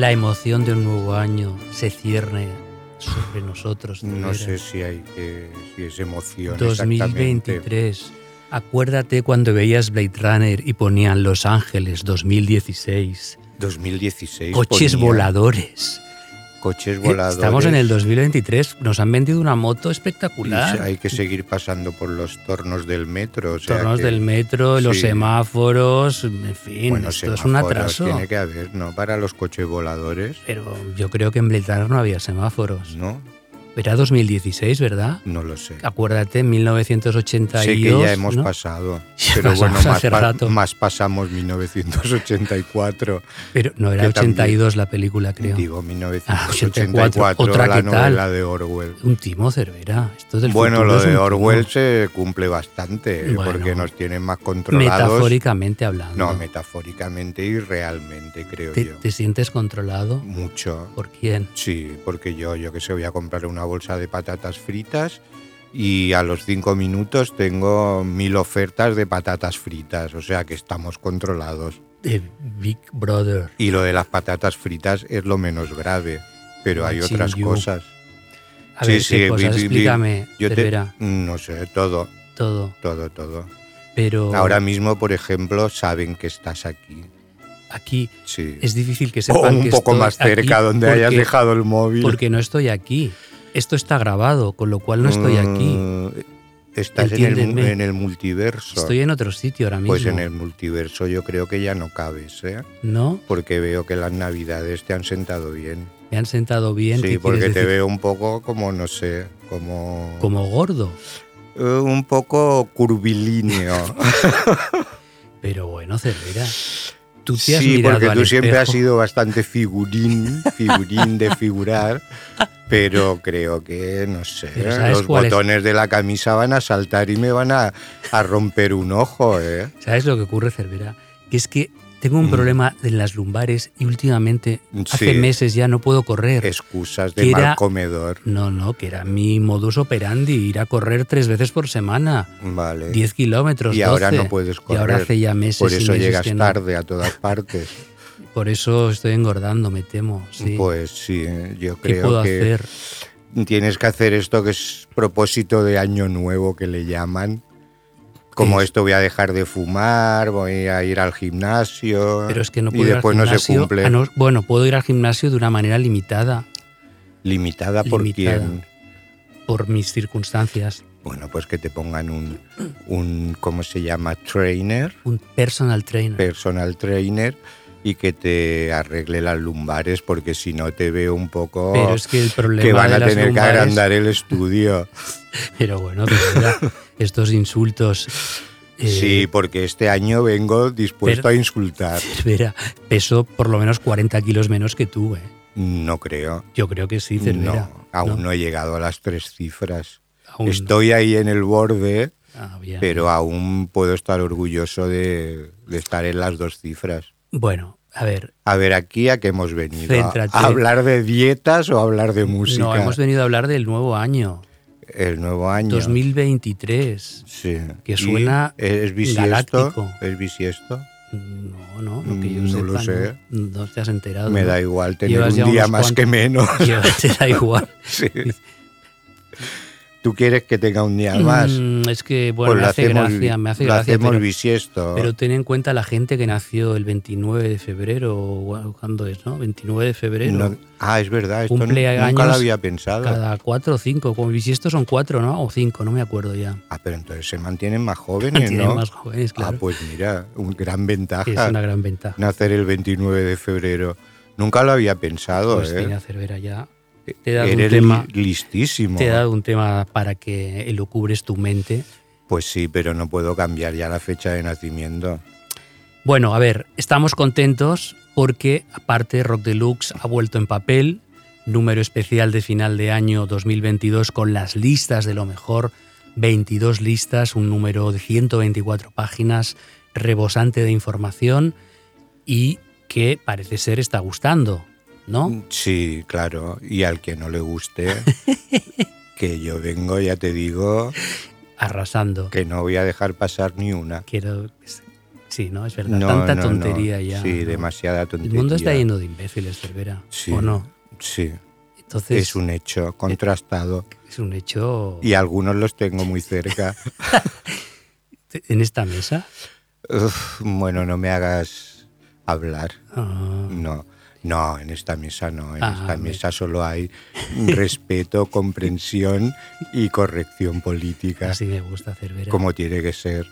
La emoción de un nuevo año se cierne sobre nosotros. No sé si hay si es emoción. 2023. Acuérdate cuando veías Blade Runner y ponían Los Ángeles 2016. 2016. Coches voladores coches eh, voladores. Estamos en el 2023, nos han vendido una moto espectacular. hay que seguir pasando por los tornos del metro. O tornos del metro, los semáforos, en fin, esto es un atraso. Tiene que haber, ¿no? Para los coches voladores. Pero yo creo que en Blade no había semáforos. No. Era 2016, ¿verdad? No lo sé. Acuérdate, 1982. Sé que ya hemos pasado. pero bueno, más, más, pasamos 1984. Pero no era 82 la película, creo. Digo, 1984, ah, otra la novela de Orwell. Un timo Cervera. Esto del bueno, lo de Orwell se cumple bastante, porque nos tienen más controlados. Metafóricamente hablando. No, metafóricamente y realmente, creo yo. ¿Te sientes controlado? Mucho. ¿Por quién? Sí, porque yo, yo que sé, voy a comprar una bolsa de patatas fritas y a los cinco minutos tengo mil ofertas de patatas fritas, o sea que estamos controlados. De Big Brother. Y lo de las patatas fritas es lo menos grave, pero hay otras cosas. A ver, sí, Explícame, yo no sé, todo. Todo. Todo, todo. Pero... Ahora mismo, por ejemplo, saben que estás aquí. Aquí sí. es difícil que sepan o un poco más cerca, donde hayas dejado el móvil. Porque no estoy aquí esto está grabado, con lo cual no estoy aquí. Mm, estás en el, multiverso. Estoy en otro sitio ahora mismo. Pues en el multiverso yo creo que ya no cabes, ¿eh? ¿No? Porque veo que las navidades te han sentado bien. ¿Me han sentado bien? Sí, porque te veo un poco como, no sé, como... Como gordo. Eh, un poco curvilíneo. Pero bueno, Cervera sí, porque tú siempre has sido bastante figurín, figurín de figurar, pero creo que, no sé, los botones de la camisa van a saltar y me van a, a romper un ojo. ¿eh? ¿Sabes lo que ocurre, Cervera? Que es que tengo un mm. problema en las lumbares y últimamente, hace meses ya no puedo correr. Excusas de mal comedor. No, no, que era mi modus operandi, ir a correr tres veces por semana. Vale. Diez kilómetros. Y ahora no puedes correr. Y ahora hace ya meses. Por eso llegas tarde a todas partes. por eso estoy engordando, me temo. Sí. Pues sí, yo creo ¿Qué puedo que hacer? tienes que hacer esto que es propósito de año nuevo que le llaman como esto voy a dejar de fumar, voy a ir al gimnasio. Pero es que no puedo y después no se cumple. Ah, bueno, puedo ir al gimnasio de una manera limitada. ¿Limitada por quién? Por mis circunstancias. Bueno, pues que te pongan un, un, ¿cómo se llama? Trainer. Un personal trainer. Personal trainer y que te arregle las lumbares porque si no te veo un poco Pero es que, el problema que van a tener que agrandar el estudio. Pero bueno, estos insultos... Eh, sí, porque este año vengo dispuesto a insultar. Espera, peso por lo menos 40 kilos menos que tú, ¿eh? No creo. Yo creo que sí, Cervera. No, aún no, he llegado a las tres cifras. Estoy ahí en el borde, ah, pero aún puedo estar orgulloso de estar en las dos cifras. Bueno, a ver. A ver, aquí a qué hemos venido. ¿A hablar de dietas o a hablar de música? No, hemos venido a hablar del nuevo año. El nuevo año. 2023. Sí. Que suena ¿Es bisiesto? galáctico. ¿Es bisiesto? No, no, lo que yo no lo sé. No, te has enterado. Me da igual tener un día más que menos. te da igual. sí. ¿Tú quieres que tenga un día más? Mm, es que, bueno, pues me, hace gracia, me hace gracia. Hacemos pero, bisiesto. Pero ten en cuenta la gente que nació el 29 de febrero, o cuando es, ¿no? 29 de febrero. ah, es verdad, esto nunca lo había pensado. Cada cuatro o cinco, como bisiestos son cuatro, ¿no? O cinco, no me acuerdo ya. Ah, pero entonces se mantienen más jóvenes, mantienen más jóvenes, claro. Ah, pues mira, una gran ventaja. Es una gran ventaja. Nacer el 29 de febrero. Nunca lo había pensado, pues ¿eh? Tiene Cervera ya te he dado un tema listísimo. Te he dado un tema para que elucubres tu mente. Pues sí, pero no puedo cambiar ya la fecha de nacimiento. Bueno, a ver, estamos contentos porque aparte Rock Deluxe ha vuelto en papel, número especial de final de año 2022 con las listas de lo mejor, 22 listas, un número de 124 páginas, rebosante de información y que parece ser está gustando, ¿no? Sí, claro, y al que no le guste, que yo vengo, ya te digo, arrasando. Que no voy a dejar pasar ni una. Quiero Sí, ¿no? Es verdad. Tanta tontería ya. Sí, demasiada tontería. El mundo está lleno de imbéciles, Cervera. Sí, ¿O no? Sí. Entonces, es un hecho contrastado. Es un hecho. Y algunos los tengo muy cerca. ¿En esta mesa? bueno, no me hagas hablar. Ah. No. No, en esta mesa no. En ah, esta mesa solo hay respeto, comprensión y corrección política. Así me gusta, Cervera. Como tiene que ser.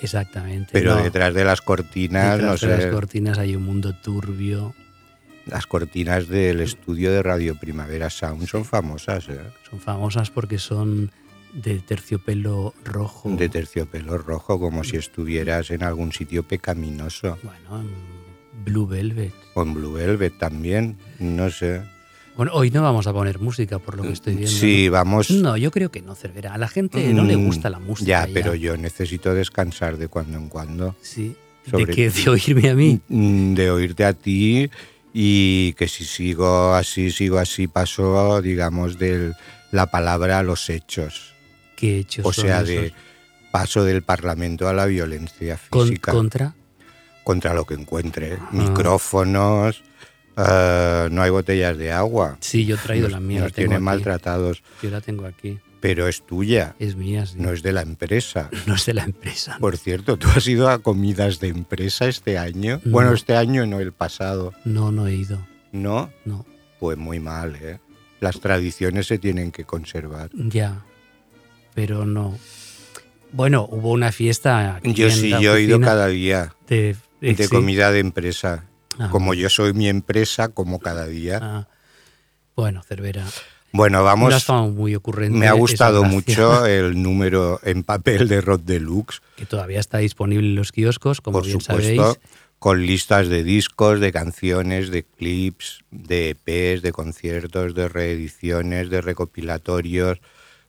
Exactamente. Pero detrás de las cortinas, detrás de las cortinas hay un mundo turbio. Las cortinas del estudio de Radio Primavera Sound son famosas, ¿eh? Son famosas porque son de terciopelo rojo. De terciopelo rojo, como si estuvieras en algún sitio pecaminoso. Bueno, en Blue Velvet. En Blue Velvet también, no sé. Bueno, hoy no vamos a poner música, por lo que estoy viendo. Sí, vamos. No, yo creo que no, Cervera. A la gente no le mm, gusta la música. Ya, pero yo necesito descansar de cuando en cuando. Sí. ¿De qué? ¿De oírme a mí? Mm, de oírte a ti y que si sigo así, sigo así, paso, digamos, de la palabra a los hechos. ¿Qué hechos? O sea, de paso del Parlamento a la violencia física. ¿Contra? Contra lo que encuentre. Ah. Micrófonos Ah, no hay botellas de agua. Sí, yo he traído la mía. Nos tiene maltratados. Yo la tengo aquí. Pero es tuya. Es mía, sí. No es de la empresa. No es de la empresa. Por cierto, ¿tú has ido a comidas de empresa este año? Bueno, este año no, el pasado. No, no he ido. ¿No? No. Pues muy mal, ¿eh? Las tradiciones se tienen que conservar. Ya, pero no. Bueno, hubo una fiesta. Aquí yo sí, yo he ido cada día de, de comida de empresa. Ah. como yo soy mi empresa, como cada día. Ah. Bueno, Cervera. Bueno, vamos. muy ocurrente. Me ha gustado mucho el número en papel de Rod Deluxe. Que todavía está disponible en los kioscos, como Por bien supuesto, Con listas de discos, de canciones, de clips, de EPs, de conciertos, de reediciones, de recopilatorios,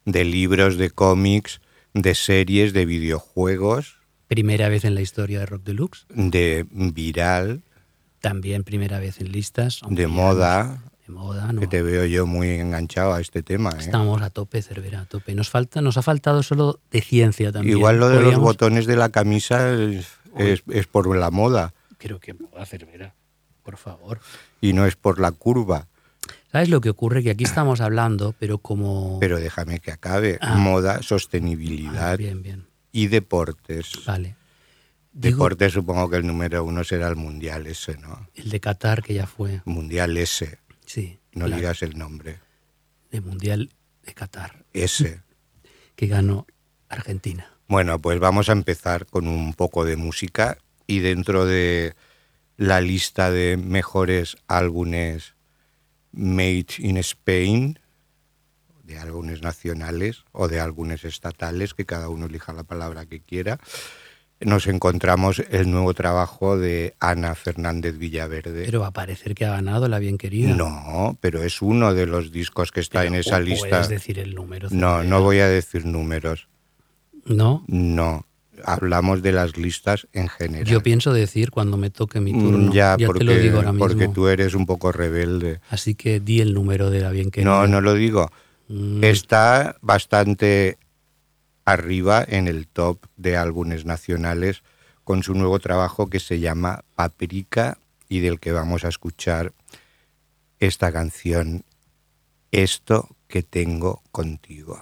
de libros, de cómics, de series, de videojuegos. Primera vez en la historia de Rock Deluxe. De Viral también primera vez en listas. De moda. De moda, ¿no? Que te veo yo muy enganchado a este tema. ¿eh? Estamos a tope, Cervera, a tope. Nos, falta, nos ha faltado solo de ciencia también. Igual lo de los botones de la camisa es, por la moda. Creo que moda, Cervera, por favor. Y no es por la curva. ¿Sabes lo que ocurre? Que aquí estamos hablando, pero como... Pero déjame que acabe. Ah. Moda, sostenibilidad ah, bien, bien. Y deportes. Vale. Deporte supongo que el número uno será el Mundial ese, ¿no? El de Qatar que ya fue. Mundial ese. Sí. No digas el nombre. El Mundial de Qatar. Ese. que ganó Argentina. Bueno, pues vamos a empezar con un poco de música y dentro de la lista de mejores álbumes made in Spain, de álbumes nacionales o de álbumes estatales, que cada uno elija la palabra que quiera, nos encontramos el nuevo trabajo de Ana Fernández Villaverde. Pero va a parecer que ha ganado la bien querida. No, pero es uno de los discos que está en esa lista. ¿Puedes decir el número? No, no voy a decir números. ¿No? No. Hablamos de las listas en general. Yo pienso decir cuando me toque mi turno. Ya, porque, te lo digo ahora mismo. porque tú eres un poco rebelde. Así que di el número de la bien querida. No, no lo digo. Mm. Está bastante arriba en el top de álbumes nacionales con su nuevo trabajo que se llama Paprika y del que vamos a escuchar esta canción, Esto que tengo contigo.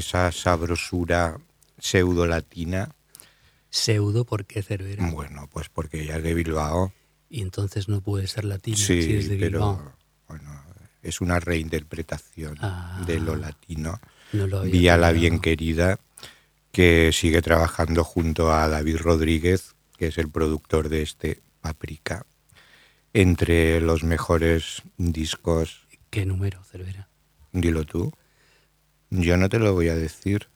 esa sabrosura pseudo latina. Pseudo, ¿por qué Cervera? Bueno, pues porque ella es de Bilbao. Y entonces no puede ser latina sí, si es de pero, Bueno, es una reinterpretación ah. de lo latino. No Vía la bien querida, que sigue trabajando junto a David Rodríguez, que es el productor de este Paprika, entre los mejores discos. ¿Qué número, Cervera? Dilo tú. Yo no te lo voy a decir,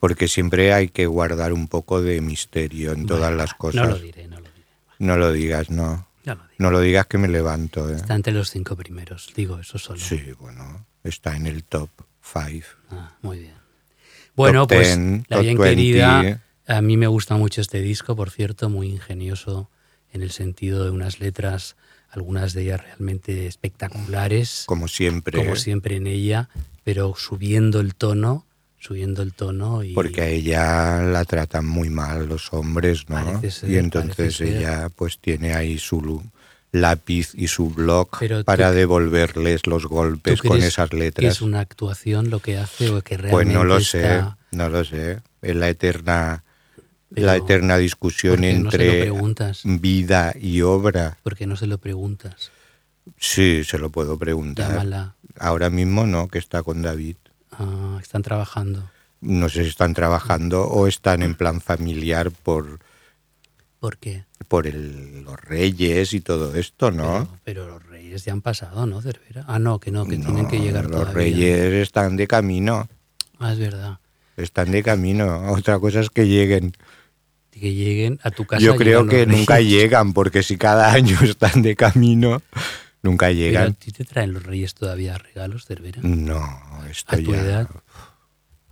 porque siempre hay que guardar un poco de misterio en todas las cosas. No lo diré, no lo diré. No lo digas, no. lo no lo digas que me levanto. ¿eh? Está entre los cinco primeros, digo eso solo. Sí, bueno, está en el top five. Ah, muy bien. Bueno, pues la bien querida, a mí me gusta mucho este disco, por cierto, muy ingenioso en el sentido de unas letras, algunas de ellas realmente espectaculares. Como siempre. Como siempre en ella pero subiendo el tono, subiendo el tono y... Porque a ella la tratan muy mal los hombres, ¿no? y entonces ella pues tiene ahí su lápiz y su bloc para devolverles los golpes con esas letras. ¿Es una actuación lo que hace o que realmente Pues no lo sé, no lo sé. Es la eterna la eterna discusión entre vida y obra. ¿Por qué no se lo preguntas? Sí, se lo puedo preguntar. Ahora mismo no, que está con David. Ah, están trabajando. No sé si están trabajando o están en plan familiar por... ¿Por qué? Por el, los reyes y todo esto, ¿no? Pero, los reyes ya han pasado, ¿no, Cervera? Ah, no, que no, que tienen que llegar Los reyes están de camino. Ah, es verdad. Están de camino. Otra cosa es que lleguen. Que lleguen a tu casa. Yo creo que nunca llegan, porque si cada año están de camino, nunca llegan. ¿Pero a ti te traen los reyes todavía regalos, Cervera? No, esto ¿A tu edad?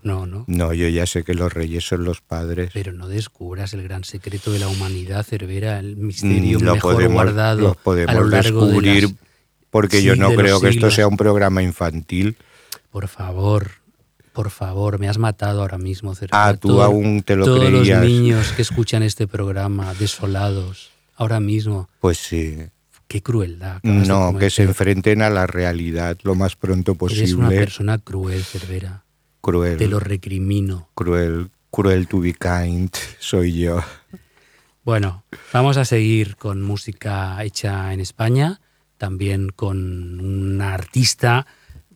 No, no. No, yo ya sé que los reyes son los padres. Pero no descubras el gran secreto de la humanidad, Cervera, el misterio mm, mejor guardado lo podemos a lo largo descubrir, de porque yo no creo que esto sea un programa infantil. Por favor, por favor, me has matado ahora mismo, Cervera. Ah, tú aún te lo todos creías. Todos los niños que escuchan este programa, desolados, ahora mismo. Pues sí. Qué crueldad. No, que se enfrenten a la realidad lo más pronto posible. Eres una persona cruel, Cervera. Cruel. Te lo recrimino. Cruel, cruel to be kind, soy yo. Bueno, vamos a seguir con música hecha en España, también con una artista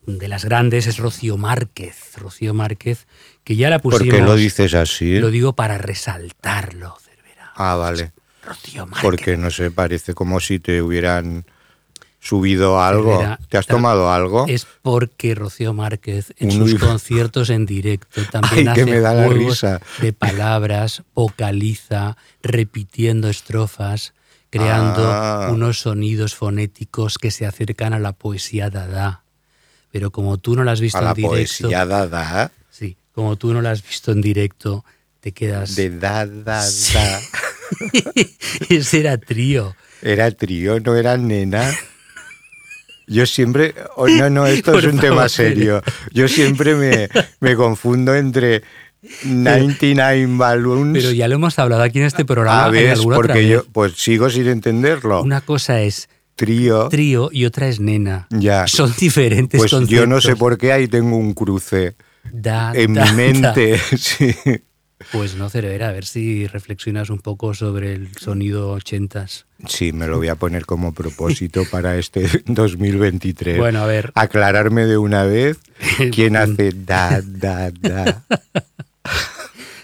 de las grandes, es Rocío Márquez. Rocío Márquez, que ya la pusimos. ¿Por qué lo dices así? Lo digo para resaltarlo, Cervera. Ah, vale. Rocío Márquez. Porque no sé, parece como si te hubieran subido algo? ¿Te has tomado algo? Es porque Rocío Márquez en sus conciertos en directo también hace me da la risa. de palabras, vocaliza, repitiendo estrofas, creando ah. unos sonidos fonéticos que se acercan a la poesía dada. Pero como tú no la has visto en directo... ¿A la poesía dada? Sí, como tú no la has visto en directo, te quedas... De da, da, Ese era trío. Era trío, no era nena. Yo siempre, oh, no, no, esto es un tema serio. Yo siempre me, me confundo entre 99 Balloons. Pero ya lo hemos hablado aquí en este programa. A ver, porque yo pues sigo sin entenderlo. Una cosa es trío, trío y otra es nena. Ya. Son diferentes Pues yo no sé por qué ahí tengo un cruce en mi mente. Sí. Pues no, Cervera, a ver si reflexionas un poco sobre el sonido ochentas. Sí, me lo voy a poner como propósito para este 2023. Bueno, a ver. Aclararme de una vez quién hace da, da, da.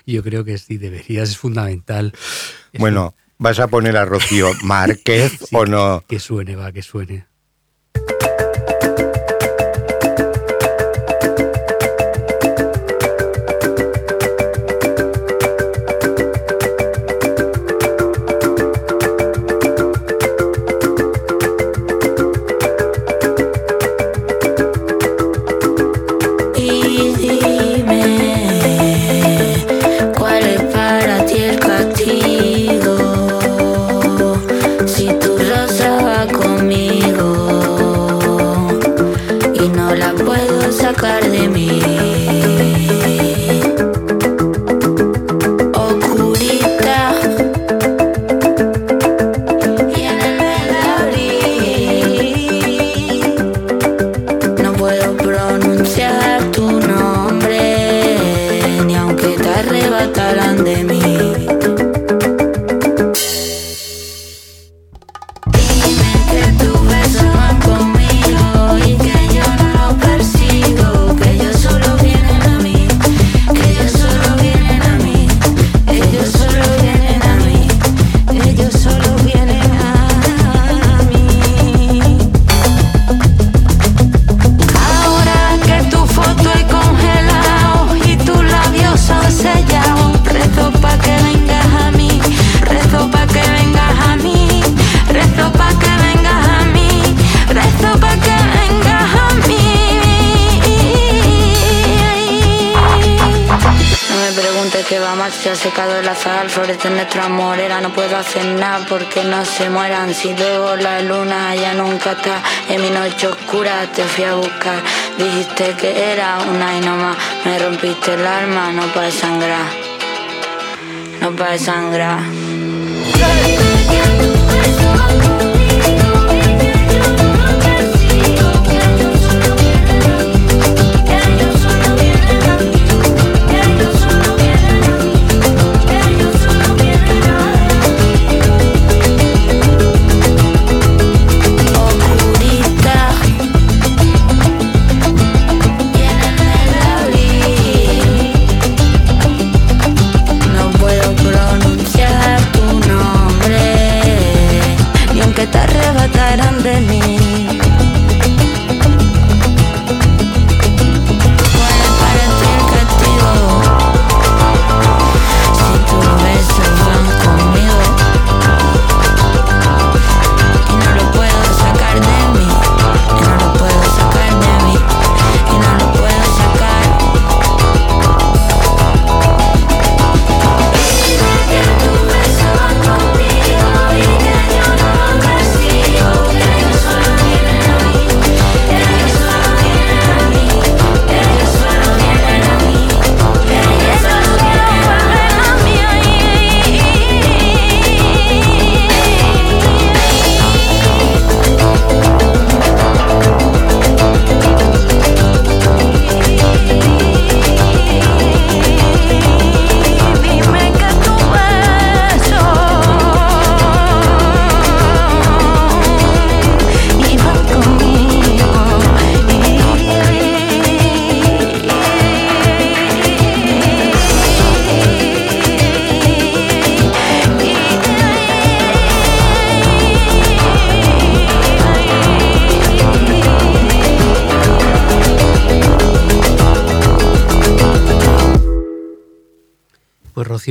Yo creo que sí, deberías, es fundamental. bueno, ¿vas a poner a Rocío Márquez o no? Que suene, va, que suene. Porque no se mueran. Si luego la luna ya nunca está en mi noche oscura, te fui a buscar. Dijiste que era una y no más. Me rompiste el alma, no para sangrar. No para sangrar.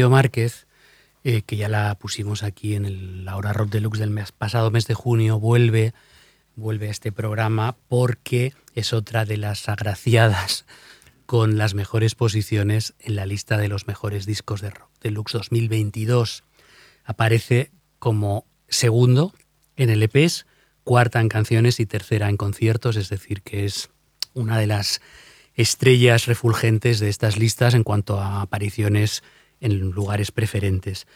Márquez, eh, que ya la pusimos aquí en el, la hora rock deluxe del mes, pasado mes de junio, vuelve, vuelve a este programa porque es otra de las agraciadas con las mejores posiciones en la lista de los mejores discos de rock deluxe 2022. Aparece como segundo en el EPs, cuarta en canciones y tercera en conciertos, es decir, que es una de las estrellas refulgentes de estas listas en cuanto a apariciones en lugares preferentes.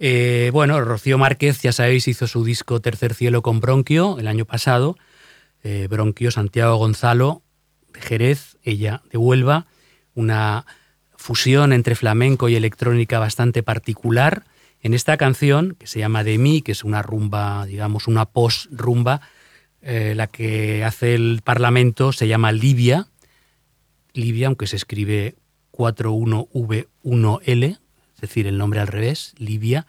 Eh, bueno, Rocío Márquez, ya sabéis, hizo su disco Tercer Cielo con Bronquio el año pasado. Eh, Bronquio, Santiago Gonzalo de Jerez, ella de Huelva. Una fusión entre flamenco y electrónica bastante particular. En esta canción, que se llama De mí, que es una rumba, digamos, una post-rumba, eh, la que hace el Parlamento se llama Libia. Libia, aunque se escribe 41V1L, es decir, el nombre al revés, Libia.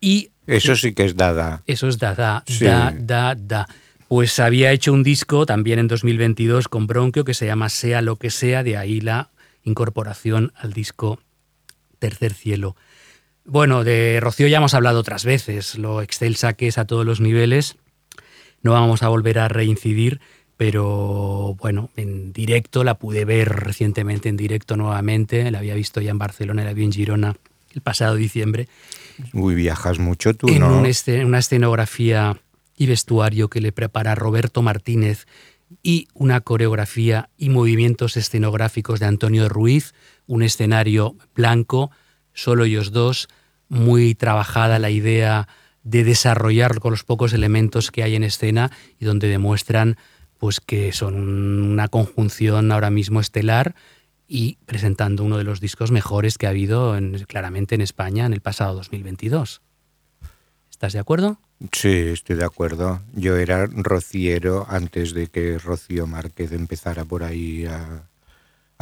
Y eso sí que es Dada. Eso es Dada, da, da, da. Pues había hecho un disco también en 2022 con Bronquio que se llama Sea lo que sea, de ahí la incorporación al disco Tercer Cielo. Bueno, de Rocío ya hemos hablado otras veces, lo excelsa que es a todos los niveles. No vamos a volver a reincidir, pero bueno, en directo la pude ver recientemente en directo nuevamente, la había visto ya en Barcelona, la vi en Girona el pasado diciembre. Uy, viajas mucho tú, en ¿no? una escenografía y vestuario que le prepara Roberto Martínez y una coreografía y movimientos escenográficos de Antonio Ruiz, un escenario blanco, solo ellos dos, muy trabajada la idea de desarrollar con los pocos elementos que hay en escena y donde demuestran pues que son una conjunción ahora mismo estelar y presentando uno de los discos mejores que ha habido claramente en España en el pasado 2022. ¿Estás de acuerdo? Sí, estoy de acuerdo. Yo era rociero antes de que Rocío Márquez empezara por ahí a,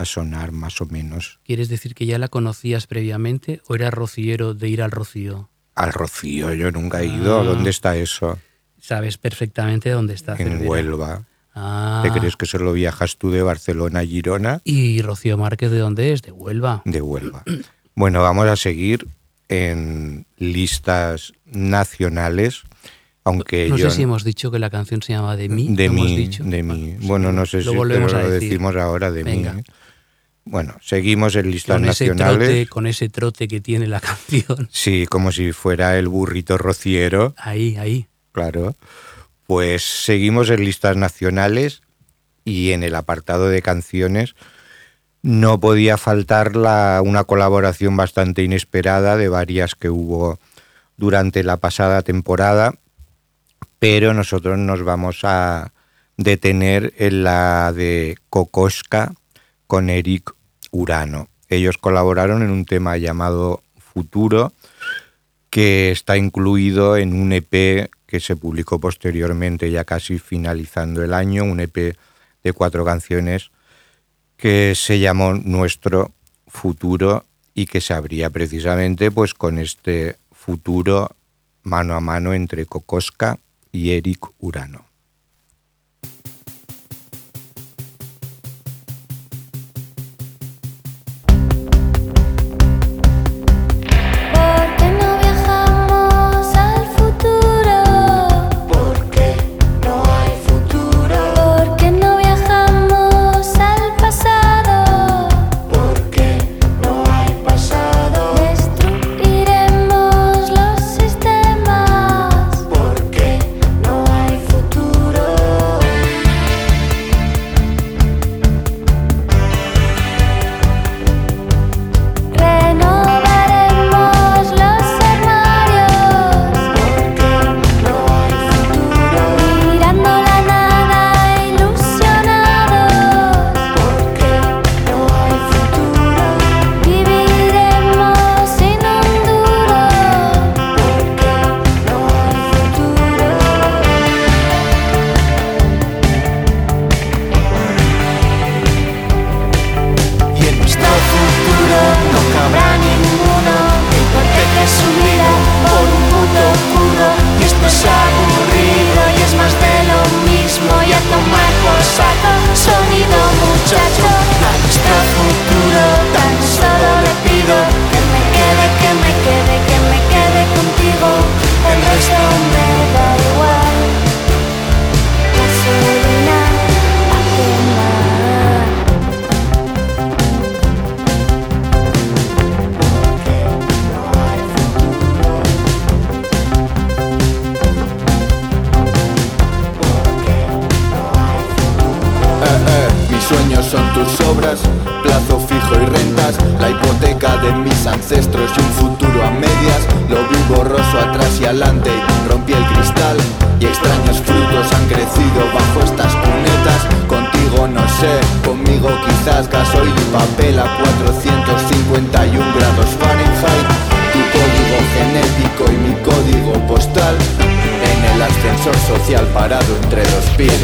sonar más o menos. ¿Quieres decir que ya la conocías previamente o eras rociero de ir al Rocío? Al Rocío, yo nunca he ido. Ah. ¿Dónde está eso? Sabes perfectamente dónde está. En Huelva. Ah. ¿Te crees que solo viajas tú de Barcelona a Girona? ¿Y Rocío Márquez de dónde es? De Huelva. De Huelva. Bueno, vamos a seguir en listas nacionales. Aunque no sé si hemos dicho que la canción se llama De mí. De mí, de mí. Bueno, no sé si lo, decimos ahora de mí. ¿eh? Bueno, seguimos en listas nacionales. con ese trote que tiene la canción. Sí, como si fuera el burrito rociero. Ahí, ahí. Claro. Pues seguimos en listas nacionales y en el apartado de canciones no podía faltar una colaboración bastante inesperada de varias que hubo durante la pasada temporada, pero nosotros nos vamos a detener en la de Kokoska con Eric Urano. Ellos colaboraron en un tema llamado Futuro, que está incluido en un EP que se publicó posteriormente, ya casi finalizando el año, un EP de cuatro canciones que se llamó Nuestro Futuro y que se abría precisamente pues con este futuro mano a mano entre Kokoska y Eric Urano. Rompí el cristal y extraños frutos han crecido bajo estas cunetas. Contigo no sé, conmigo quizás gasoil y papel a 451 grados Fahrenheit. Tu código genético y mi código postal el ascensor social parado entre dos pies.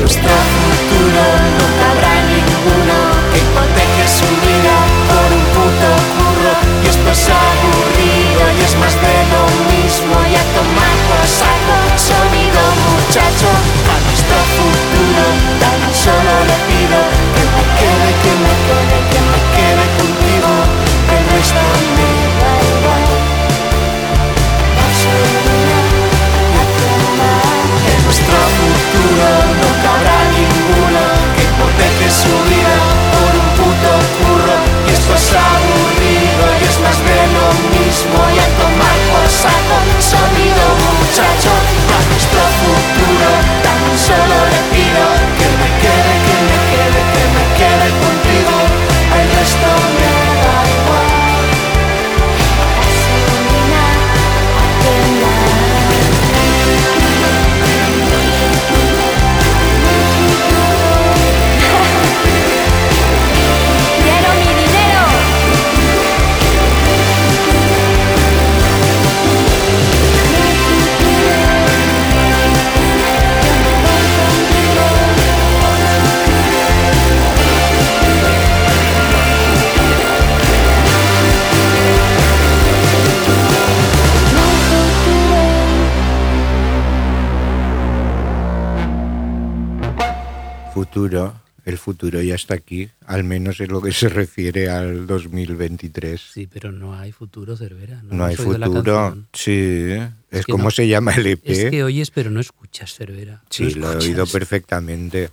Futuro, el futuro ya está aquí, al menos en lo que se refiere al 2023. Sí, pero no hay futuro, Cervera. No, hay futuro, sí. Es, como se llama el EP. Es que oyes, pero no escuchas, Cervera. Sí, lo, he oído perfectamente.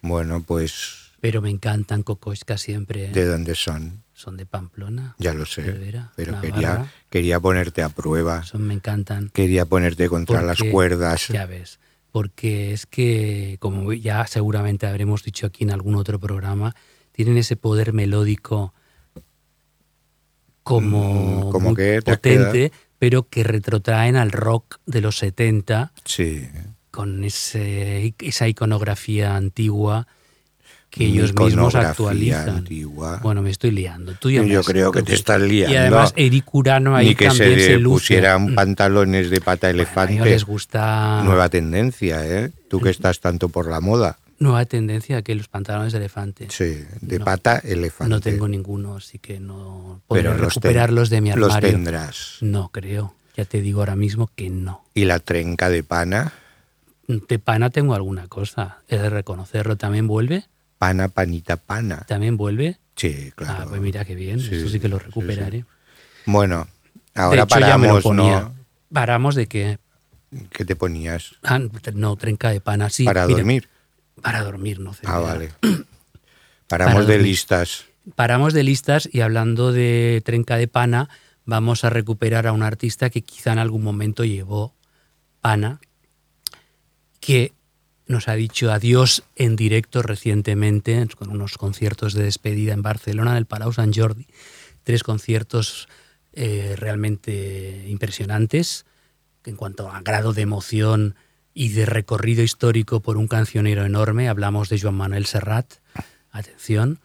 Bueno, pues... Pero me encantan Cocoisca siempre. ¿De dónde son? Son de Pamplona. Ya lo sé. pero quería, quería ponerte a prueba. Son, me encantan. Quería ponerte contra las cuerdas. Ya ves porque es que, como ya seguramente habremos dicho aquí en algún otro programa, tienen ese poder melódico como, mm, muy potente, pero que retrotraen al rock de los 70, sí. con ese, esa iconografía antigua que ellos mismos actualizan. Bueno, me estoy liando. Tú Yo creo que te estás liando. Y además Eric Urano ahí Ni que también se, se pusieran mm. pantalones de pata elefante. a les gusta... Nueva tendencia, ¿eh? Tú que estás tanto por la moda. Nueva tendencia que los pantalones de elefante. Sí, de pata elefante. No tengo ninguno, así que no puedo recuperarlos de mi armario. Los tendrás. No creo. Ya te digo ahora mismo que no. ¿Y la trenca de pana? De pana tengo alguna cosa. He de reconocerlo. ¿También vuelve? Pana, panita, pana. ¿También vuelve? Sí, claro. Ah, pues mira qué bien, eso sí que lo recuperaré. Bueno, ahora paramos, ¿no? ¿Paramos de qué? ¿Qué te ponías? Ah, no, trenca de pana, sí. ¿Para dormir? Para dormir, no sé. Ah, vale. Paramos de listas. Paramos de listas y hablando de trenca de pana, vamos a recuperar a un artista que quizá en algún momento llevó pana, que nos ha dicho adiós en directo recientemente con unos conciertos de despedida en Barcelona en el Palau Sant Jordi. Tres conciertos eh, realmente impresionantes en cuanto a grado de emoción y de recorrido histórico por un cancionero enorme. Hablamos de Joan Manuel Serrat, atención,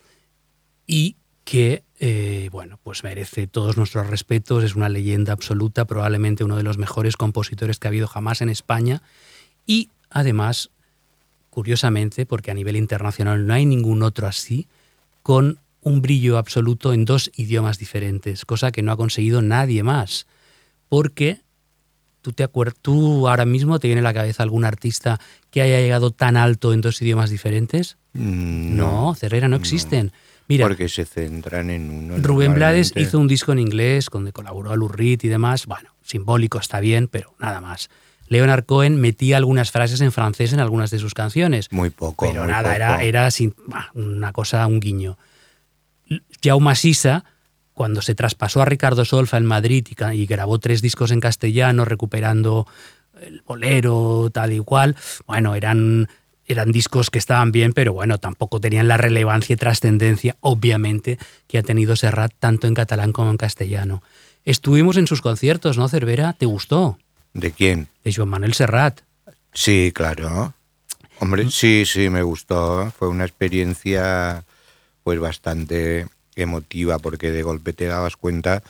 y que, eh, bueno, pues merece todos nuestros respetos, es una leyenda absoluta, probablemente uno de los mejores compositores que ha habido jamás en España, y además curiosamente, porque a nivel internacional no hay ningún otro así, con un brillo absoluto en dos idiomas diferentes, cosa que no ha conseguido nadie más. Porque tú te tú ahora mismo te viene a la cabeza algún artista que haya llegado tan alto en dos idiomas diferentes? Mm, no, Cerrera no existen. Mira, porque se centran en uno. Rubén Blades hizo un disco en inglés donde colaboró a Lurrit y demás. Bueno, simbólico está bien, pero nada más. Leonard Cohen metía algunas frases en francés en algunas de sus canciones. Muy poco. Pero nada, era, era sin, una cosa, un guiño. Jaume Sisa, cuando se traspasó a Ricardo Solfa en Madrid y, grabó tres discos en castellano, recuperando el bolero, tal y cual, bueno, eran eran discos que estaban bien, pero bueno, tampoco tenían la relevancia y trascendencia, obviamente, que ha tenido Serrat tanto en catalán como en castellano. Estuvimos en sus conciertos, ¿no, Cervera? ¿Te gustó? ¿De quién? De Joan Manuel Serrat. Sí, claro. Hombre, sí, sí, me gustó. Fue una experiencia pues bastante emotiva porque de golpe te dabas cuenta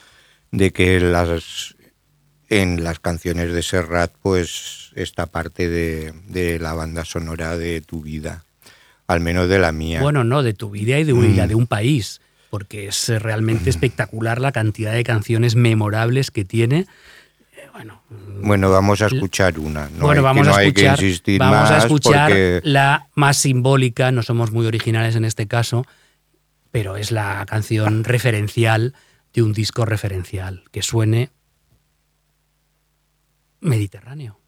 de que las en las canciones de Serrat pues esta parte de, la banda sonora de tu vida, al menos de la mía. Bueno, no, de tu vida y de, mm. de un país, porque es realmente mm. espectacular la cantidad de canciones memorables que tiene. Bueno, bueno, vamos a escuchar una. No bueno, vamos, a escuchar, vamos a escuchar la más simbólica, no somos muy originales en este caso, pero es la canción referencial de un disco referencial, que suene Mediterráneo.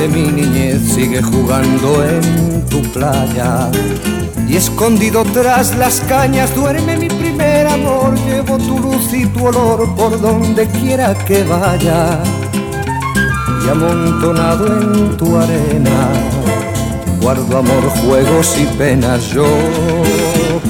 Porque mi niñez sigue jugando en tu playa. Y escondido tras las cañas duerme mi primer amor. Llevo tu luz y tu olor por donde quiera que vaya. Y amontonado en tu arena, guardo amor, juegos y penas. Yo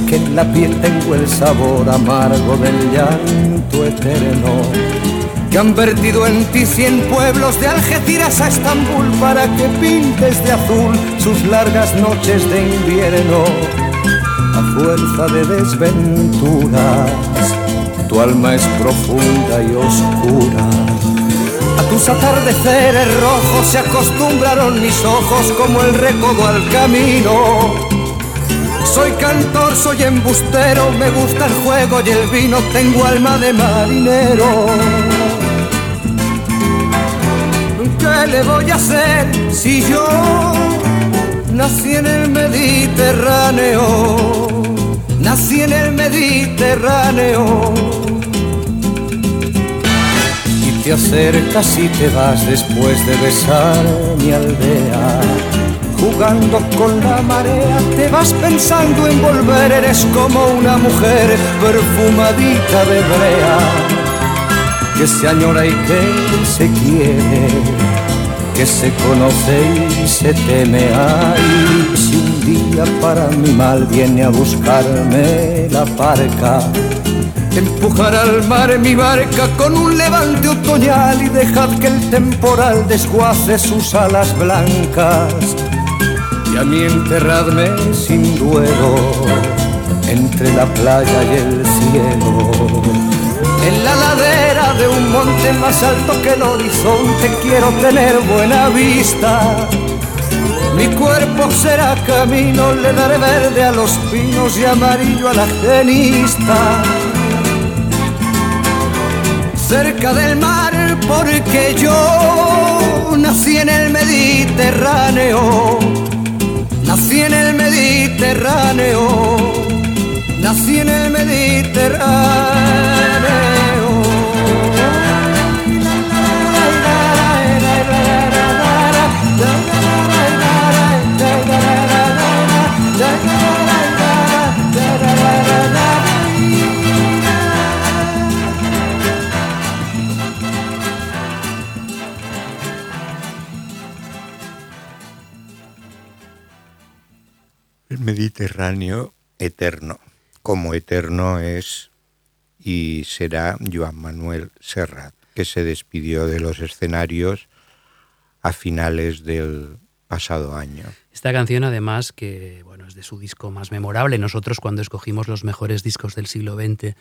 que en la piel tengo el sabor amargo del llanto eterno que han vertido en ti cien pueblos de Algeciras a Estambul para que pintes de azul sus largas noches de invierno. A fuerza de desventuras, tu alma es profunda y oscura. A tus atardeceres rojos se acostumbraron mis ojos como el recodo al camino. Soy cantor, soy embustero, me gusta el juego y el vino, tengo alma de marinero. ¿Qué le voy a hacer si yo nací en el Mediterráneo? Nací en el Mediterráneo. Y te acercas y te vas después de besar mi aldea. Jugando con la marea, te vas pensando en volver, eres como una mujer perfumadita de brea que se añora y que se quiere, que se conoce y se teme. Ay, si un día para mi mal viene a buscarme la parca, empujar al mar mi barca con un levante otoñal y dejad que el temporal desguace sus alas blancas. Y a mí enterradme sin duelo entre la playa y el cielo en la ladera de un monte más alto que el horizonte quiero tener buena vista. Mi cuerpo será camino, le daré verde a los pinos y amarillo a la genista. Cerca del mar porque yo nací en el Mediterráneo. Nací en el Mediterráneo. Nací en el Mediterráneo. Mediterráneo eterno, como eterno es y será Joan Manuel Serrat, que se despidió de los escenarios a finales del pasado año. Esta canción, además, que bueno, es de su disco más memorable. Nosotros, cuando escogimos los mejores discos del siglo XX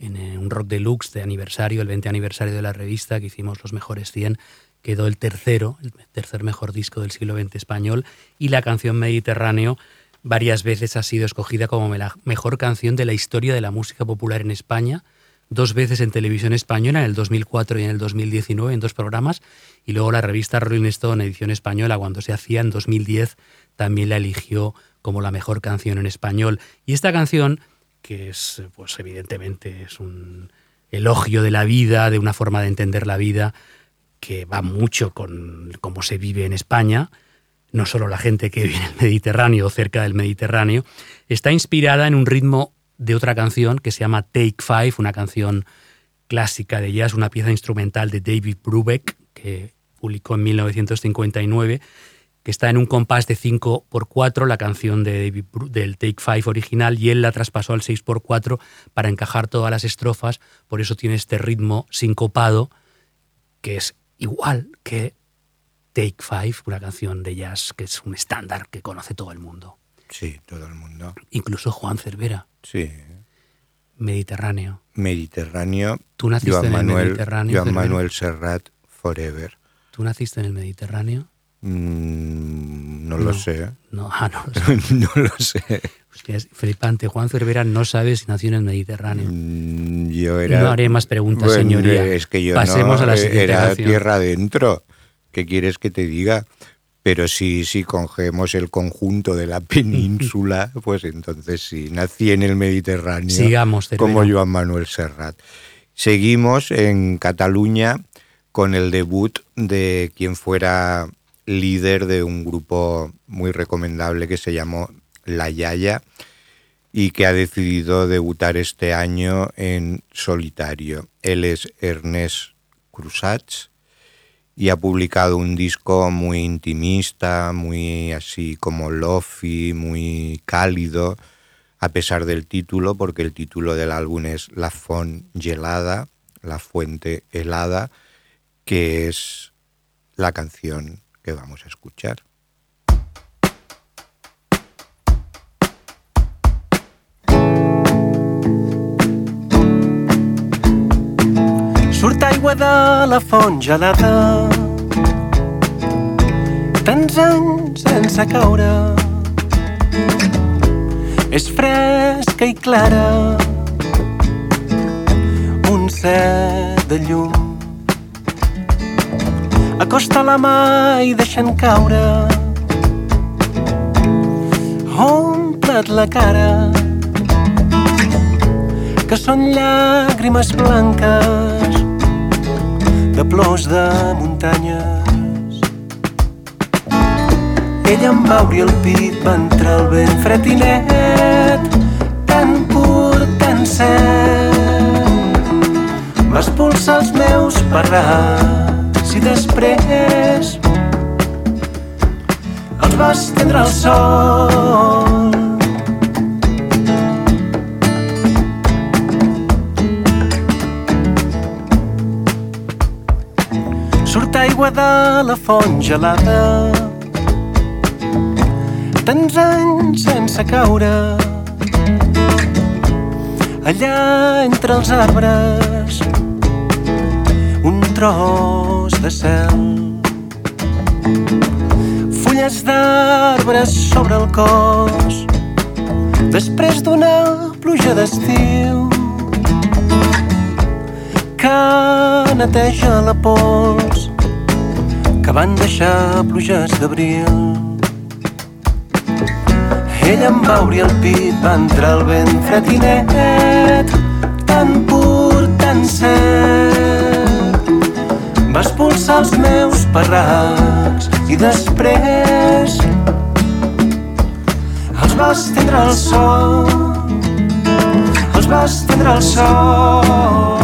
en eh, un rock deluxe de aniversario, el 20 aniversario de la revista, que hicimos los mejores 100, quedó el tercero, el tercer mejor disco del siglo XX español, y la canción Mediterráneo varias veces ha sido escogida como la mejor canción de la historia de la música popular en España, dos veces en televisión española, en el 2004 y en el 2019, en dos programas, y luego la revista Rolling Stone, edición española, cuando se hacía en 2010, también la eligió como la mejor canción en español. Y esta canción, que es, pues evidentemente, es un elogio de la vida, de una forma de entender la vida, que va mucho con cómo se vive en España, no solo la gente que vive en el Mediterráneo o cerca del Mediterráneo, está inspirada en un ritmo de otra canción que se llama Take Five, una canción clásica de jazz, una pieza instrumental de David Brubeck, que publicó en 1959, que está en un compás de 5x4, la canción de David del Take Five original, y él la traspasó al 6x4 para encajar todas las estrofas, por eso tiene este ritmo sincopado, que es igual que Take Five, una canción de jazz que es un estándar que conoce todo el mundo. Sí, todo el mundo. Incluso Juan Cervera. Sí. Mediterráneo. Mediterráneo. Tú naciste en el Mediterráneo. Joan Manuel Serrat, Forever. ¿Tú naciste en el Mediterráneo? Mm, no, lo sé. No, ah, no, lo sé. no lo sé. es flipante. Juan Cervera no sabe si nació en el Mediterráneo. Mm, yo era. No haré más preguntas, señoría. Es que yo Pasemos no, a la siguiente Era tierra adentro. ¿Qué quieres que te diga? Pero sí, si cogemos el conjunto de la península, pues entonces sí, nací en el Mediterráneo. Sigamos, como Joan Manuel Serrat. Seguimos en Cataluña con el debut de quien fuera líder de un grupo muy recomendable que se llamó La Yaya y que ha decidido debutar este año en solitario. Él es Ernest Crusats y ha publicado un disco muy intimista, muy así como lofi, muy cálido, a pesar del título, porque el título del álbum es La Font Gelada, La Fuente Helada, que es la canción que vamos a escuchar. Surt aigua de la font gelada. Tants anys sense caure. És fresca i clara. Un set de llum. Acosta la mà i deixen caure. Omple't la cara que són llàgrimes blanques de plors de muntanyes. Ella em va obrir el pit, va entrar el vent fred i net, tan pur, tan cert. Va expulsar els meus parrats i després els va estendre al sol aigua de la font gelada. Tants anys sense caure allà entre els arbres un tros de cel fulles d'arbres sobre el cos després d'una pluja d'estiu que neteja la pols que van deixar pluges d'abril. Ella em va obrir el pit, va entrar el vent fred i net, tan pur, tan cert. Va expulsar els meus parracs i després els va estendre al sol, els va estendre al sol.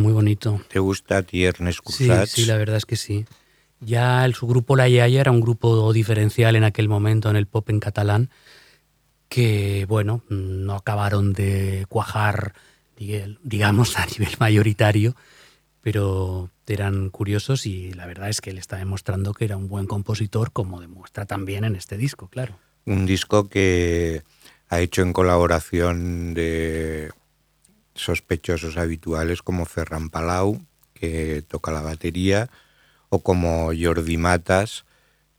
Muy bonito. ¿Te gusta Tiernes Sí, sí, la verdad es que sí. Ya el, su grupo La Yaya era un grupo diferencial en aquel momento en el pop en catalán, que, bueno, no acabaron de cuajar, digamos, a nivel mayoritario, pero, eran curiosos y la verdad es que él está demostrando que era un buen compositor, como demuestra también en este disco, claro. Un disco que ha hecho en colaboración de sospechosos habituales como Ferran Palau, que toca la batería, o como Jordi Matas,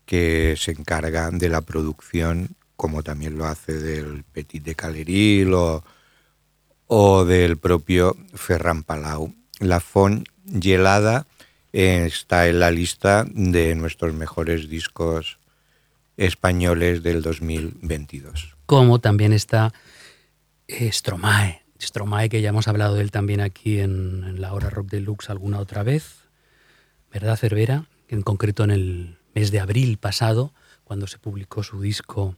que se encarga de la producción, como también lo hace del Petit de Caleril o, o del propio Ferran Palau. La Font Gelada está en la lista de nuestros mejores discos españoles del 2022. Como también está eh, Stromae, Stromae que ya hemos hablado de él también aquí en, la hora rock deluxe alguna otra vez, ¿verdad Cervera? En concreto en el mes de abril pasado, cuando se publicó su disco,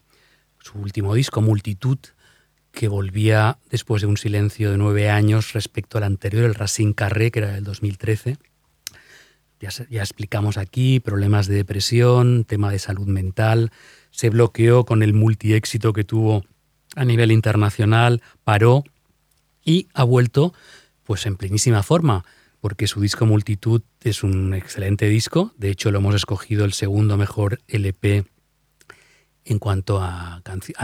su último disco, Multitud, que volvía después de un silencio de nueve años respecto al anterior, el Racine Carré, que era del 2013. Ya, ya, explicamos aquí problemas de depresión, tema de salud mental, se bloqueó con el multiéxito que tuvo a nivel internacional, paró y ha vuelto pues en plenísima forma porque su disco Multitud es un excelente disco. De hecho, lo hemos escogido el segundo mejor LP en cuanto a,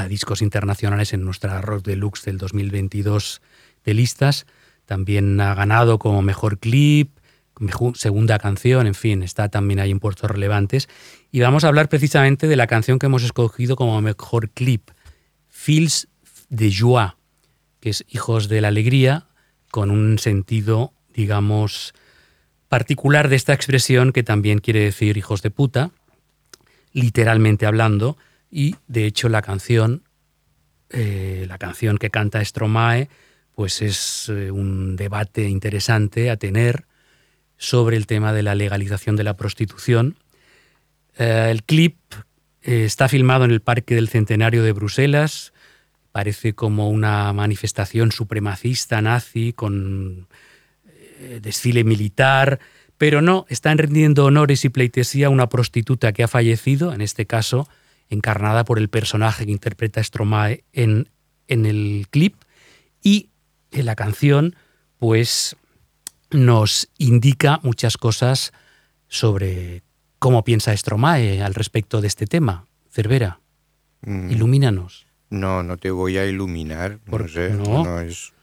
discos internacionales en nuestra Rock Deluxe del 2022 de listas. También ha ganado como mejor clip, segunda canción, en fin, está también ahí en puestos relevantes. Y vamos a hablar precisamente de la canción que hemos escogido como mejor clip, Fils de Joie, que es Hijos de la Alegría, con un sentido digamos, particular de esta expresión que también quiere decir hijos de puta, literalmente hablando, y de hecho la canción, eh, la canción que canta Stromae, pues es eh, un debate interesante a tener sobre el tema de la legalización de la prostitución. Eh, el clip está filmado en el Parque del Centenario de Bruselas, parece como una manifestación supremacista nazi con eh, desfile militar, pero no, están rendiendo honores y pleitesía a una prostituta que ha fallecido, en este caso encarnada por el personaje que interpreta Stromae en, en el clip, y en la canción pues nos indica muchas cosas sobre cómo piensa Stromae al respecto de este tema. Cervera, mm. ilumínanos. No, no te voy a iluminar, no sé, no es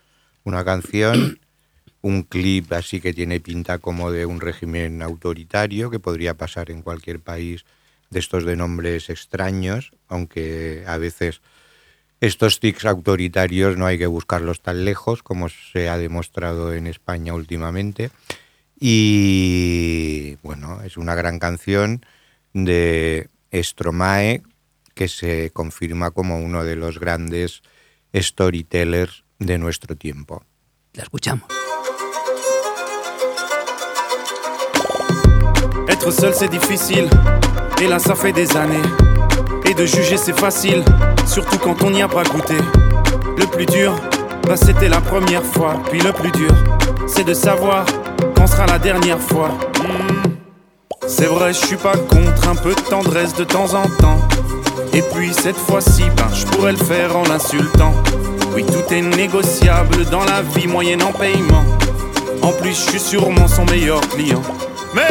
una canción un clip así que tiene pinta como de un régimen autoritario que podría pasar en cualquier país de estos de nombres extraños, aunque a veces estos tics autoritarios no hay que buscarlos tan lejos como se ha demostrado en España últimamente. Y bueno, es una gran canción de Stromae que se confirma como uno de los grandes storytellers de nuestro tiempo. La escuchamos. Être seul c'est difficile, et là ça fait des années. Et de juger c'est facile, surtout quand on n'y a pas goûté. Le plus dur, bah c'était la première fois. Puis le plus dur, c'est de savoir quand sera la dernière fois. Hmm. C'est vrai, je suis pas contre un peu de tendresse de temps en temps. Et puis cette fois-ci, ben je pourrais le faire en l'insultant. Oui, tout est négociable dans la vie moyenne en paiement. En plus, je suis sûrement son meilleur client. Mais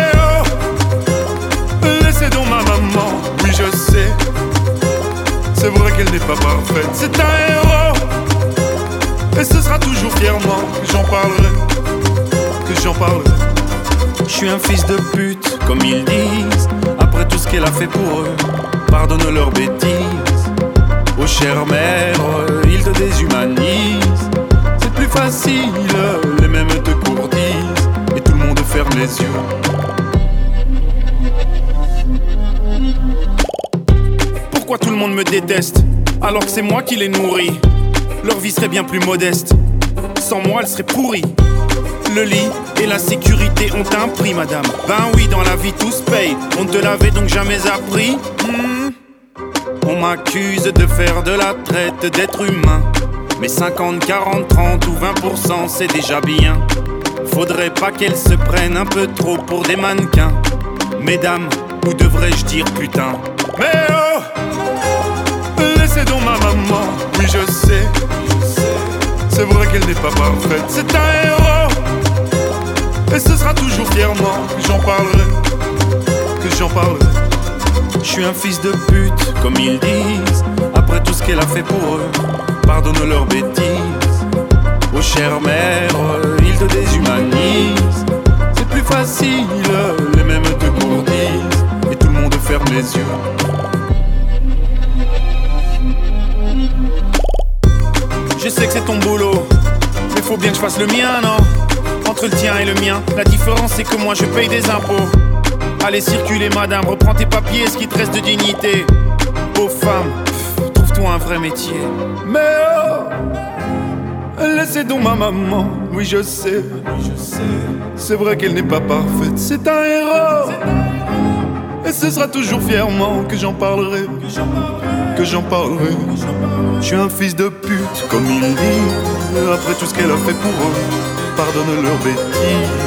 c'est donc ma maman, oui je sais. C'est vrai qu'elle n'est pas parfaite, c'est un héros. Et ce sera toujours fièrement que j'en parlerai, que j'en parlerai. Je suis un fils de pute, comme ils disent, après tout ce qu'elle a fait pour eux. Pardonne leurs bêtises, oh chère mère, ils te déshumanisent. C'est plus facile, les mêmes te courtisent, et tout le monde ferme les yeux. Pourquoi tout le monde me déteste alors que c'est moi qui les nourris? Leur vie serait bien plus modeste. Sans moi, elle serait pourrie. Le lit et la sécurité ont un prix, madame. Ben oui, dans la vie tout se paye. On te l'avait donc jamais appris. Hmm. On m'accuse de faire de la traite d'être humain. Mais 50, 40, 30 ou 20%, c'est déjà bien. Faudrait pas qu'elles se prennent un peu trop pour des mannequins. Mesdames, ou devrais-je dire putain? Mais c'est donc ma maman, oui je sais. C'est vrai qu'elle n'est pas parfaite, c'est un héros. Et ce sera toujours fièrement que j'en parlerai, que j'en parlerai. Je suis un fils de pute, comme ils disent, après tout ce qu'elle a fait pour eux, pardonne leurs bêtises. Oh chère mère, ils te déshumanisent. C'est plus facile, les mêmes te courtisent, et tout le monde ferme les yeux. Je sais que c'est ton boulot, mais faut bien que je fasse le mien, non? Entre le tien et le mien, la différence c'est que moi je paye des impôts. Allez circuler madame, reprends tes papiers, ce qui te reste de dignité. Pauvre femme, trouve-toi un vrai métier. Mais oh, laissez donc ma maman, oui je sais, je sais. C'est vrai qu'elle n'est pas parfaite, c'est un héros. Et ce sera toujours fièrement que j'en parlerai, que j'en parlerai. Je suis un fils de pute, comme ils disent, après tout ce qu'elle a fait pour eux, pardonne leurs bêtises.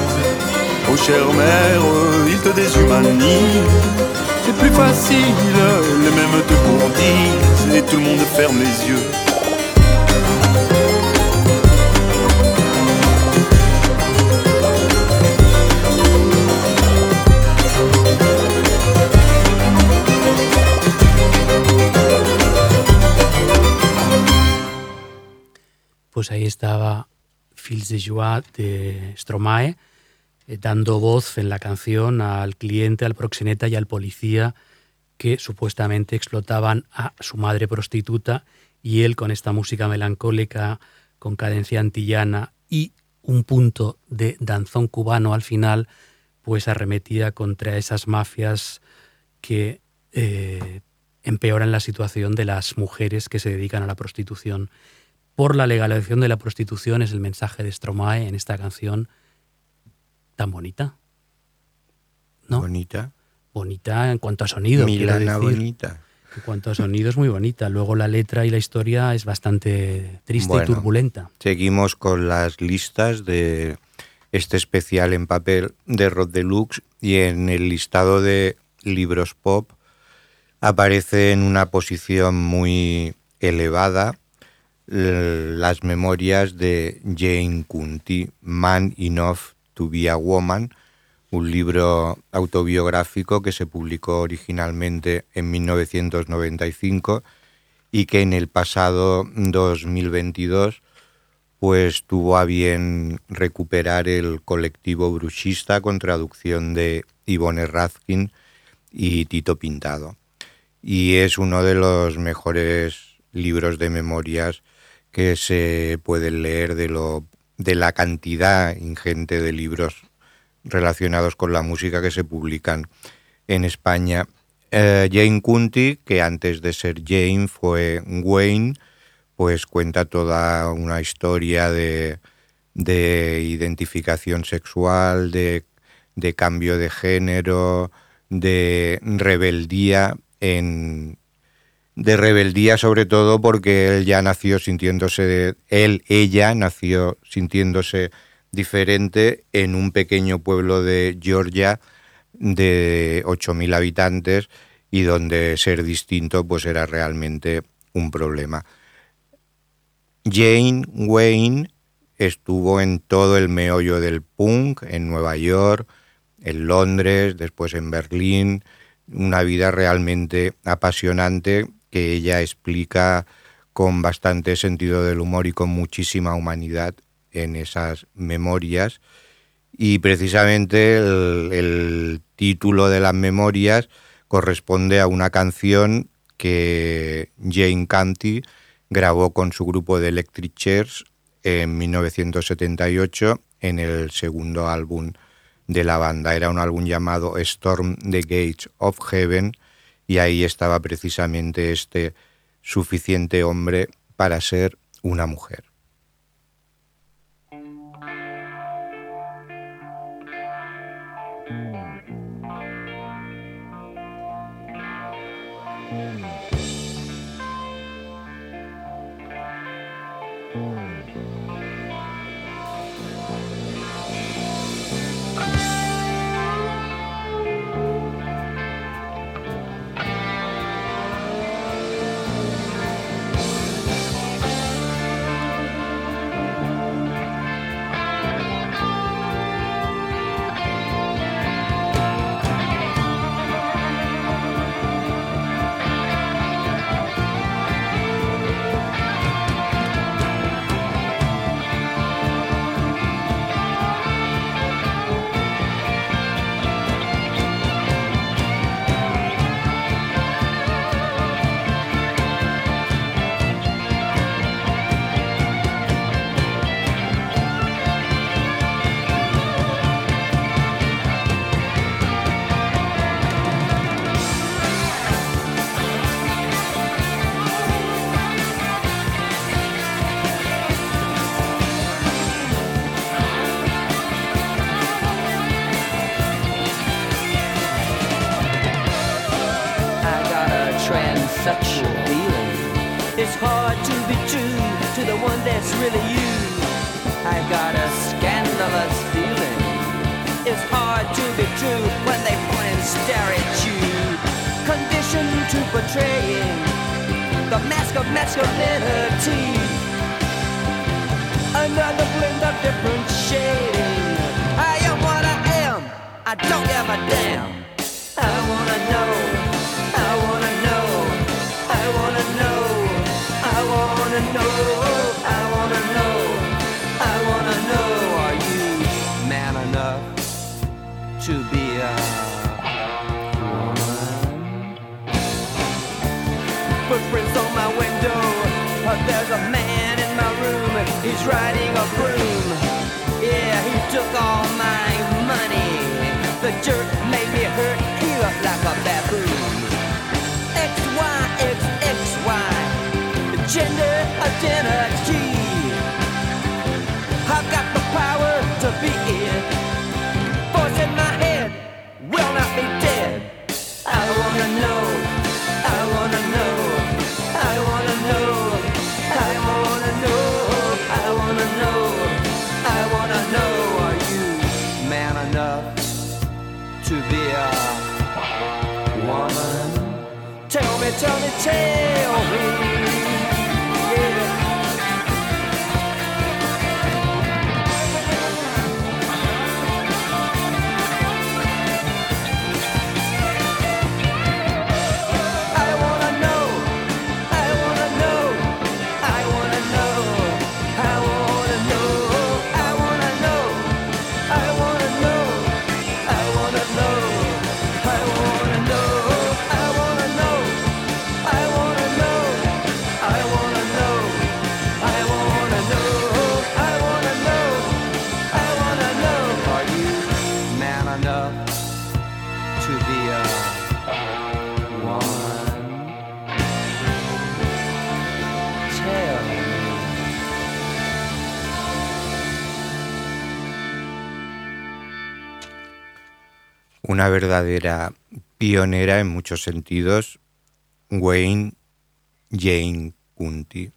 Oh chère mère, ils te déshumanisent. C'est plus facile, les mêmes te courtisent, et tout le monde ferme les yeux. pues ahí estaba Fils de Joie de Stromae, eh, dando voz en la canción al cliente, al proxeneta y al policía que supuestamente explotaban a su madre prostituta y él con esta música melancólica, con cadencia antillana y un punto de danzón cubano al final, pues arremetía contra esas mafias que eh, empeoran la situación de las mujeres que se dedican a la prostitución. Por la legalización de la prostitución es el mensaje de Stromae en esta canción tan bonita. ¿No? Bonita. Bonita en cuanto a sonido. Milana bonita. En cuanto a sonido es muy bonita. Luego la letra y la historia es bastante triste y turbulenta. Seguimos con las listas de este especial en papel de Rod Deluxe y en el listado de libros pop aparece en una posición muy elevada las memorias de Jane Kunti, Man Enough to a Woman, un libro autobiográfico que se publicó originalmente en 1995 y que en el pasado 2022 pues tuvo a bien recuperar el colectivo bruxista con traducción de Ivone Razkin y Tito Pintado. Y es uno de los mejores libros de memorias que se pueden leer de, lo, de la cantidad ingente de libros relacionados con la música que se publican en España. Eh, Jane Cunty, que antes de ser Jane fue Wayne, pues cuenta toda una historia de, de identificación sexual, de, de cambio de género, de rebeldía en, de rebeldía sobre todo porque él ya nació sintiéndose, él, ella nació sintiéndose diferente en un pequeño pueblo de Georgia de 8.000 habitantes y donde ser distinto pues era realmente un problema. Jane Wayne estuvo en todo el meollo del punk, en Nueva York, en Londres, después en Berlín, una vida realmente apasionante que ella explica con bastante sentido del humor y con muchísima humanidad en esas memorias. Y precisamente el, título de las memorias corresponde a una canción que Jane Canty grabó con su grupo de Electric Chairs en 1978 en el segundo álbum de la banda. Era un álbum llamado Storm the Gates of Heaven y ahí estaba precisamente este suficiente hombre para ser una mujer. I don't give a damn. I wanna know. I wanna know. I wanna know. I wanna know. I wanna know. I wanna know. Are you man enough to be a woman? Footprints on my window. Oh, there's a man in my room. He's riding a broom. Yeah, he took all my money. The jerk made me hurt. He looked like a baboon. X Y X X Y. Gender identity. Tell me, tell me, Una verdadera pionera en muchos sentidos, Wayne Jane Kunti.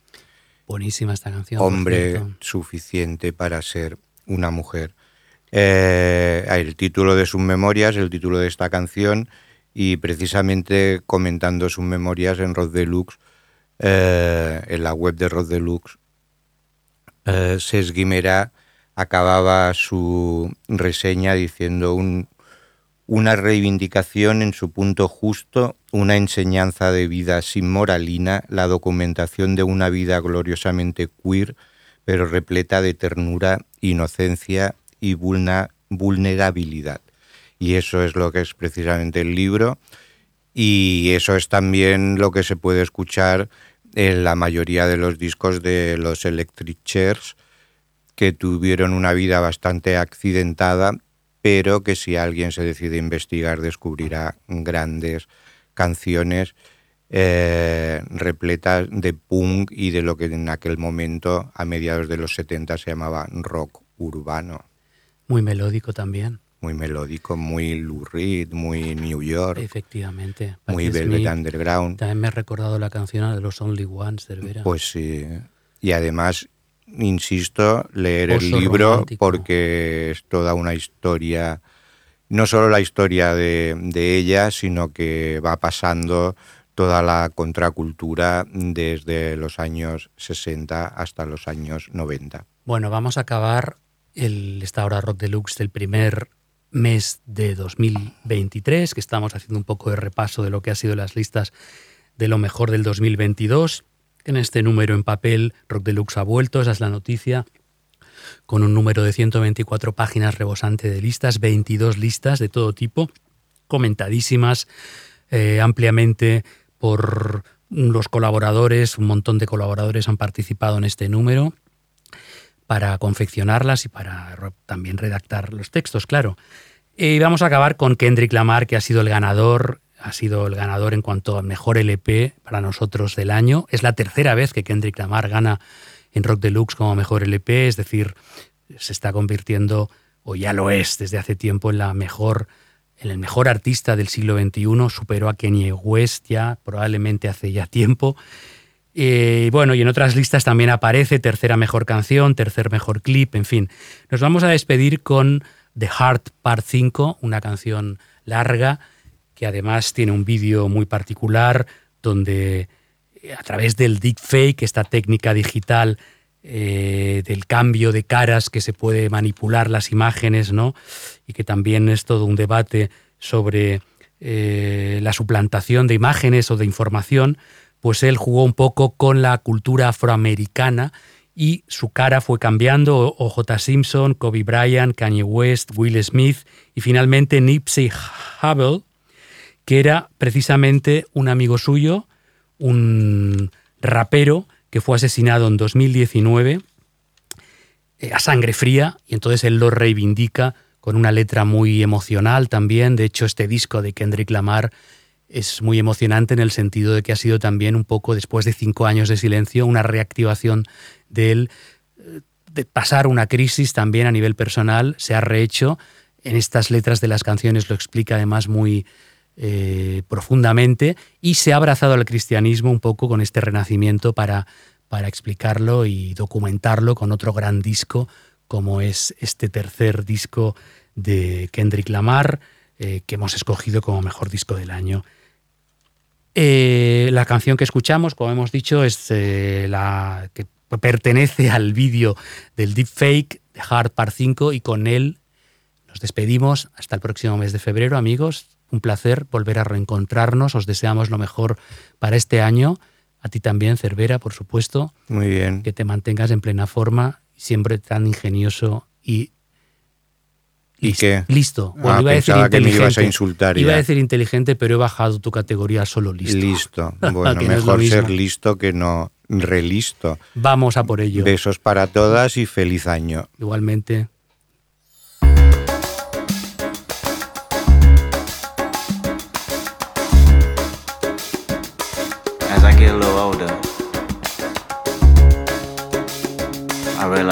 Buenísima esta canción. hombre suficiente para ser una mujer. Eh, el título de sus memorias, el título de esta canción, y precisamente comentando sus memorias en Rod Deluxe, eh, en la web de Rod Deluxe, eh, Ses Guimera acababa su reseña diciendo un, una reivindicación en su punto justo, una enseñanza de vida sin moralina, la documentación de una vida gloriosamente queer, pero repleta de ternura, inocencia y vulnerabilidad. Y eso es lo que es precisamente el libro, y eso es también lo que se puede escuchar en la mayoría de los discos de los Electric Chairs, que tuvieron una vida bastante accidentada, pero que si alguien se decide a investigar descubrirá grandes canciones eh, repletas de punk y de lo que en aquel momento, a mediados de los 70, se llamaba rock urbano. Muy melódico también. Muy melódico, muy Lou Reed, muy New York, Efectivamente. muy Velvet Smith. Underground. También me ha recordado la canción de los Only Ones del Vera. Pues sí. Y además, insisto, leer el libro romántico. porque es toda una historia, no solo la historia de, de ella, sino que va pasando toda la contracultura desde los años 60 hasta los años 90. Bueno, vamos a acabar el, esta hora Rock Deluxe del primer mes de 2023, que estamos haciendo un poco de repaso de lo que ha sido las listas de lo mejor del 2022. En este número en papel, Rock Deluxe ha vuelto, esa es la noticia, con un número de 124 páginas rebosante de listas, 22 listas de todo tipo, comentadísimas eh, ampliamente por los colaboradores, un montón de colaboradores han participado en este número para confeccionarlas y para también redactar los textos, claro. Y vamos a acabar con Kendrick Lamar, que ha sido el ganador, ha sido el ganador en cuanto a mejor LP para nosotros del año. Es la tercera vez que Kendrick Lamar gana en Rock Deluxe como mejor LP, es decir, se está convirtiendo, o ya lo es desde hace tiempo, en la mejor en el mejor artista del siglo XXI, superó a Kanye West ya, probablemente hace ya tiempo. Eh, bueno, y en otras listas también aparece tercera mejor canción, tercer mejor clip, en fin. Nos vamos a despedir con The Heart Part 5, una canción larga que además tiene un vídeo muy particular donde eh, a través del deepfake, esta técnica digital eh, del cambio de caras que se puede manipular las imágenes, ¿no? Y que también es todo un debate sobre la suplantación de imágenes o de información, pues él jugó un poco con la cultura afroamericana y su cara fue cambiando. O.J. Simpson, Kobe Bryant, Kanye West, Will Smith y finalmente Nipsey Hussle, que era precisamente un amigo suyo, un rapero que fue asesinado en 2019 eh, a sangre fría y entonces él lo reivindica con una letra muy emocional también. De hecho, este disco de Kendrick Lamar es muy emocionante en el sentido de que ha sido también un poco, después de cinco años de silencio, una reactivación de él, eh, de pasar una crisis también a nivel personal, se ha rehecho. En estas letras de las canciones lo explica además muy eh, profundamente y se ha abrazado al cristianismo un poco con este renacimiento para, para explicarlo y documentarlo con otro gran disco como es este tercer disco de Kendrick Lamar, eh, que hemos escogido como mejor disco del año. Eh, la canción que escuchamos, como hemos dicho, es la que pertenece al vídeo del deepfake de Hard Part 5 y con él nos despedimos hasta el próximo mes de febrero, amigos. Un placer volver a reencontrarnos. Os deseamos lo mejor para este año. A ti también, Cervera, por supuesto. Muy bien. Que te mantengas en plena forma, siempre tan ingenioso y Listo. ¿Y Listo. Bueno, ah, iba a decir inteligente. ibas a insultar Iba a decir inteligente, pero he bajado tu categoría solo listo. Listo. Bueno, mejor ser listo que no relisto. Vamos a por ello. Besos para todas y feliz año. Igualmente.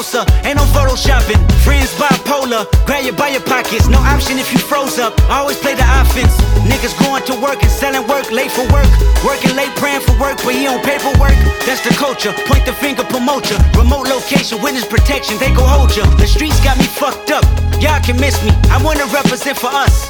Closer. Ain't no photoshopping. Friends bipolar, grab you by your pockets. No option if you froze up. Always play the offense. Niggas going to work and selling work, late for work. Working late, praying for work, but he on paperwork. That's the culture. Point the finger, promote ya. Remote location, witness protection, they go hold ya. The streets got me fucked up. Y'all can miss me. I wanna represent for us.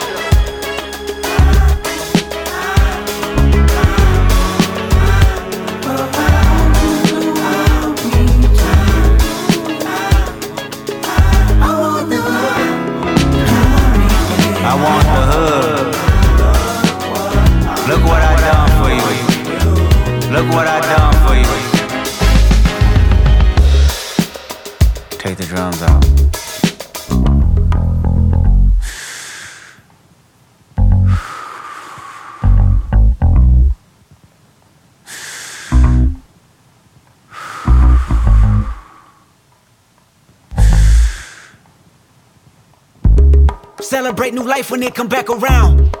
What I done for you. Take the drums out. Celebrate new life when it come back around.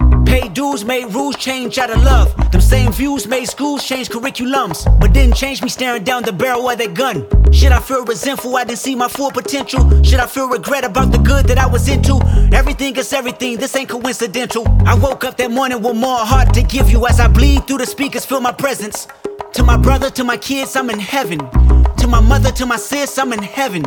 Paid dues, made rules change out of love. Them same views made schools change curriculums. But didn't change me staring down the barrel of that gun. Should I feel resentful I didn't see my full potential? Should I feel regret about the good that I was into? Everything is everything, this ain't coincidental. I woke up that morning with more heart to give you as I bleed through the speakers, feel my presence. To my brother, to my kids, I'm in heaven. To my mother, to my sis, I'm in heaven.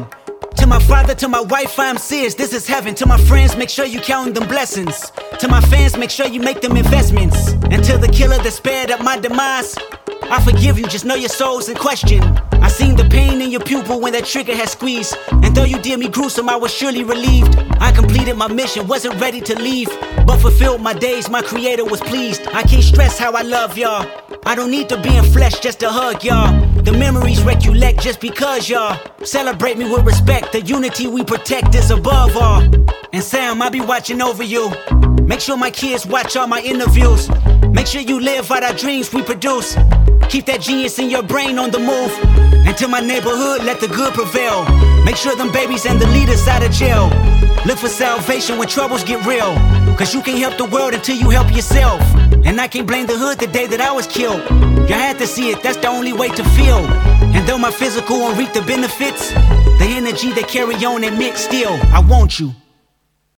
To my father, to my wife, I'm serious. This is heaven. To my friends, make sure you count them blessings. To my fans, make sure you make them investments. And to the killer that spared up my demise, I forgive you, just know your soul's in question. I seen the pain in your pupil when that trigger had squeezed. And though you did me gruesome, I was surely relieved. I completed my mission, wasn't ready to leave. But fulfilled my days, my creator was pleased. I can't stress how I love y'all. I don't need to be in flesh just to hug y'all. The memories recollect just because y'all celebrate me with respect. The unity we protect is above all. And Sam, I'll be watching over you. Make sure my kids watch all my interviews. Make sure you live out our dreams we produce. Keep that genius in your brain on the move. And to my neighborhood, let the good prevail. Make sure them babies and the leaders out of jail. Look for salvation when troubles get real. Cause you can't help the world until you help yourself. And I can't blame the hood the day that I was killed. You had to see it, that's the only way to feel. And though my physical won't reap the benefits, the energy they carry on admit still, I want you.